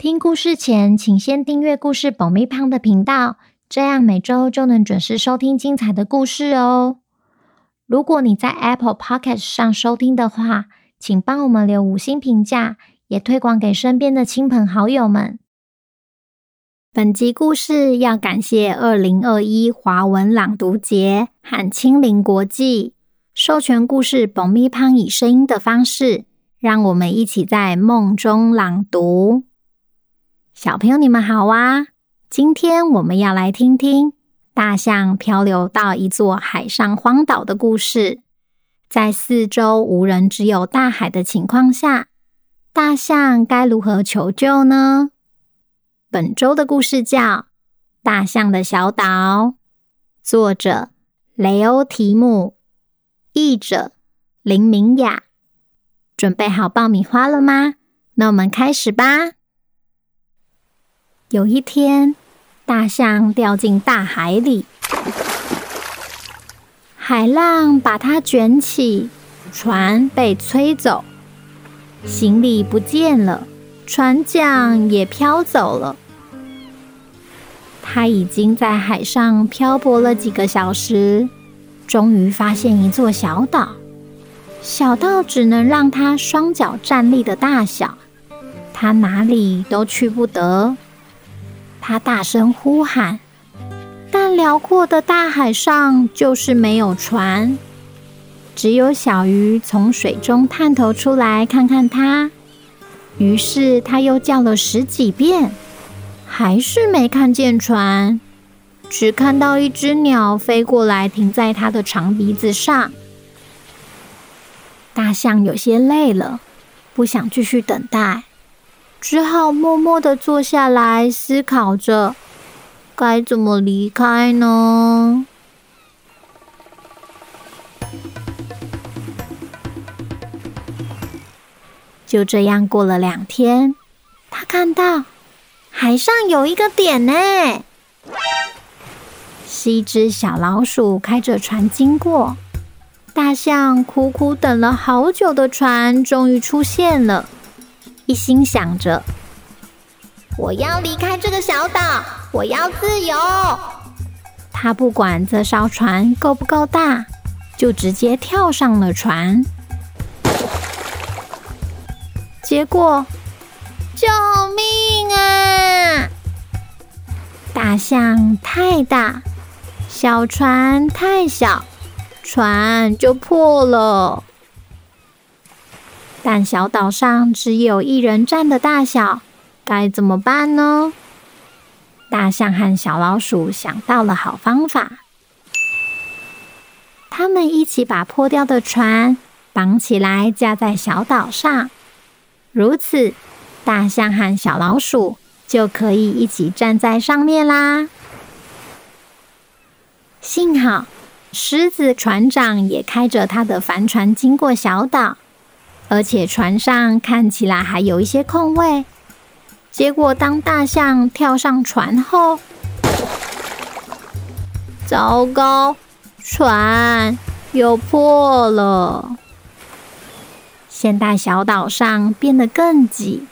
听故事前，请先订阅故事爆米花的频道，这样每周就能准时收听精彩的故事哦。如果你在 Apple Podcast 上收听的话，请帮我们留五星评价，也推广给身边的亲朋好友们。本集故事要感谢二零二一华文朗读节和青龄国际授权故事爆米花以声音的方式，让我们一起在梦中朗读。小朋友，你们好啊！今天我们要来听听大象漂流到一座海上荒岛的故事。在四周无人、只有大海的情况下，大象该如何求救呢？本周的故事叫《大象的小岛》，作者雷欧·提姆，译者林明雅。准备好爆米花了吗？那我们开始吧。有一天，大象掉进大海里，海浪把它卷起，船被吹走，行李不见了，船桨也飘走了。它已经在海上漂泊了几个小时，终于发现一座小岛，小到只能让它双脚站立的大小，它哪里都去不得。他大声呼喊，但辽阔的大海上就是没有船，只有小鱼从水中探头出来看看他。于是他又叫了十几遍，还是没看见船，只看到一只鸟飞过来，停在他的长鼻子上。大象有些累了，不想继续等待。只好默默的坐下来，思考着该怎么离开呢？就这样过了两天，他看到海上有一个点呢，是一只小老鼠开着船经过。大象苦苦等了好久的船，终于出现了。一心想着，我要离开这个小岛，我要自由。他不管这艘船够不够大，就直接跳上了船。结果，救命啊！大象太大，小船太小，船就破了。但小岛上只有一人站的大小，该怎么办呢？大象和小老鼠想到了好方法，他们一起把破掉的船绑起来，架在小岛上。如此，大象和小老鼠就可以一起站在上面啦。幸好，狮子船长也开着他的帆船经过小岛。而且船上看起来还有一些空位。结果，当大象跳上船后，糟糕，船又破了。现在小岛上变得更挤，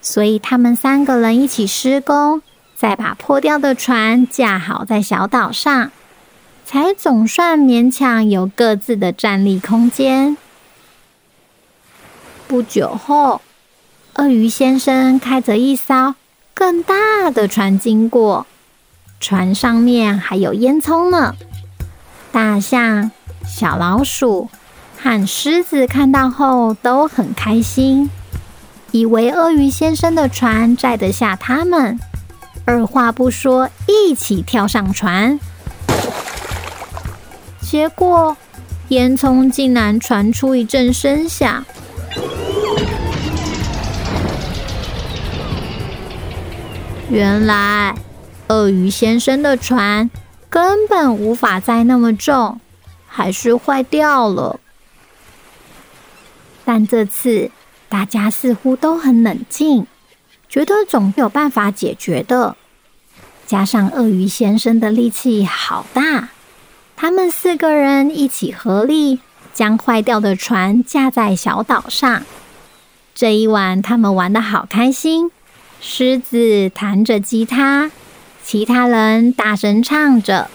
所以他们三个人一起施工，再把破掉的船架好在小岛上，才总算勉强有各自的站立空间。不久后，鳄鱼先生开着一艘更大的船经过，船上面还有烟囱呢。大象、小老鼠和狮子看到后都很开心，以为鳄鱼先生的船载得下他们，二话不说一起跳上船。结果，烟囱竟然传出一阵声响。原来鳄鱼先生的船根本无法载那么重，还是坏掉了。但这次大家似乎都很冷静，觉得总有办法解决的。加上鳄鱼先生的力气好大，他们四个人一起合力将坏掉的船架在小岛上。这一晚，他们玩得好开心。狮子弹着吉他，其他人大声唱着：“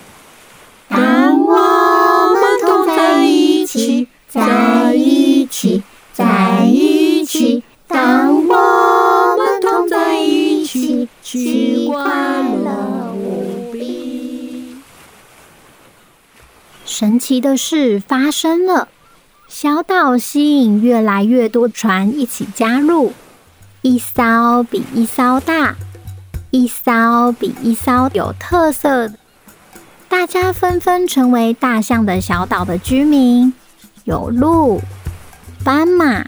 当我们同在一起，在一起。”在一起，当我们同在一起，其快乐无比。神奇的事发生了，小岛吸引越来越多船一起加入，一艘比一艘大，一艘比一艘有特色。大家纷纷成为大象的小岛的居民，有鹿。斑马、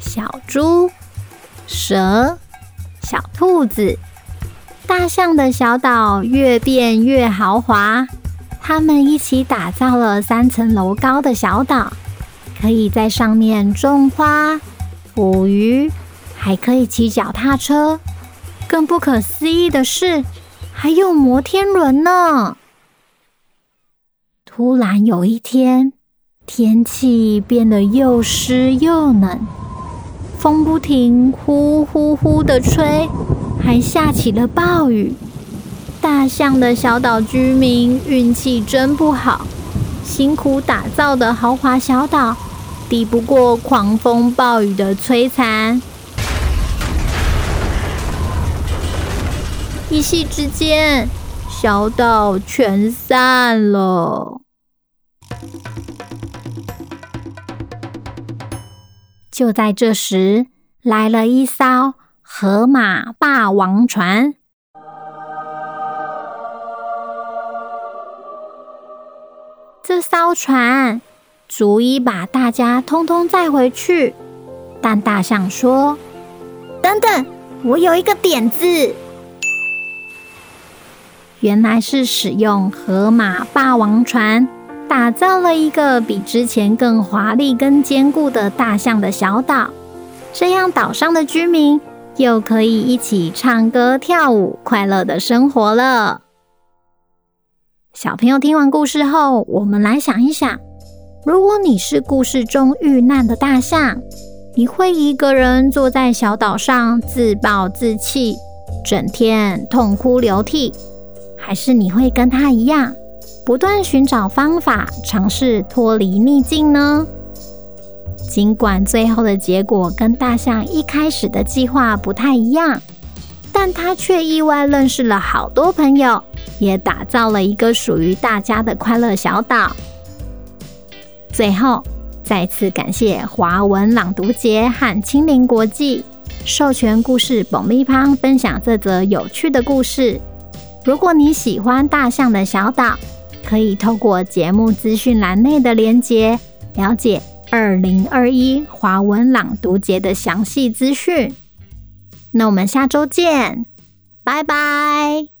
小猪、蛇、小兔子、大象的小岛越变越豪华。他们一起打造了三层楼高的小岛，可以在上面种花、捕鱼，还可以骑脚踏车。更不可思议的是，还有摩天轮呢！突然有一天，天气变得又湿又冷，风不停呼呼呼的吹，还下起了暴雨。大象的小岛居民运气真不好，辛苦打造的豪华小岛抵不过狂风暴雨的摧残，一夕之间，小岛全散了。就在这时，来了一艘河马霸王船。这艘船足以把大家通通载回去。但大象说：“等等，我有一个点子。”原来是使用河马霸王船。打造了一个比之前更华丽、更坚固的大象的小岛，这样岛上的居民又可以一起唱歌跳舞，快乐的生活了。小朋友听完故事后，我们来想一想：如果你是故事中遇难的大象，你会一个人坐在小岛上自暴自弃，整天痛哭流涕，还是你会跟他一样？不断寻找方法，尝试脱离逆境呢？尽管最后的结果跟大象一开始的计划不太一样，但他却意外认识了好多朋友，也打造了一个属于大家的快乐小岛。最后，再次感谢华文朗读节和青林国际授权故事爆米花分享这则有趣的故事。如果你喜欢大象的小岛，可以透过节目资讯栏内的连接，了解二零二一华文朗读节的详细资讯。那我们下周见，拜拜。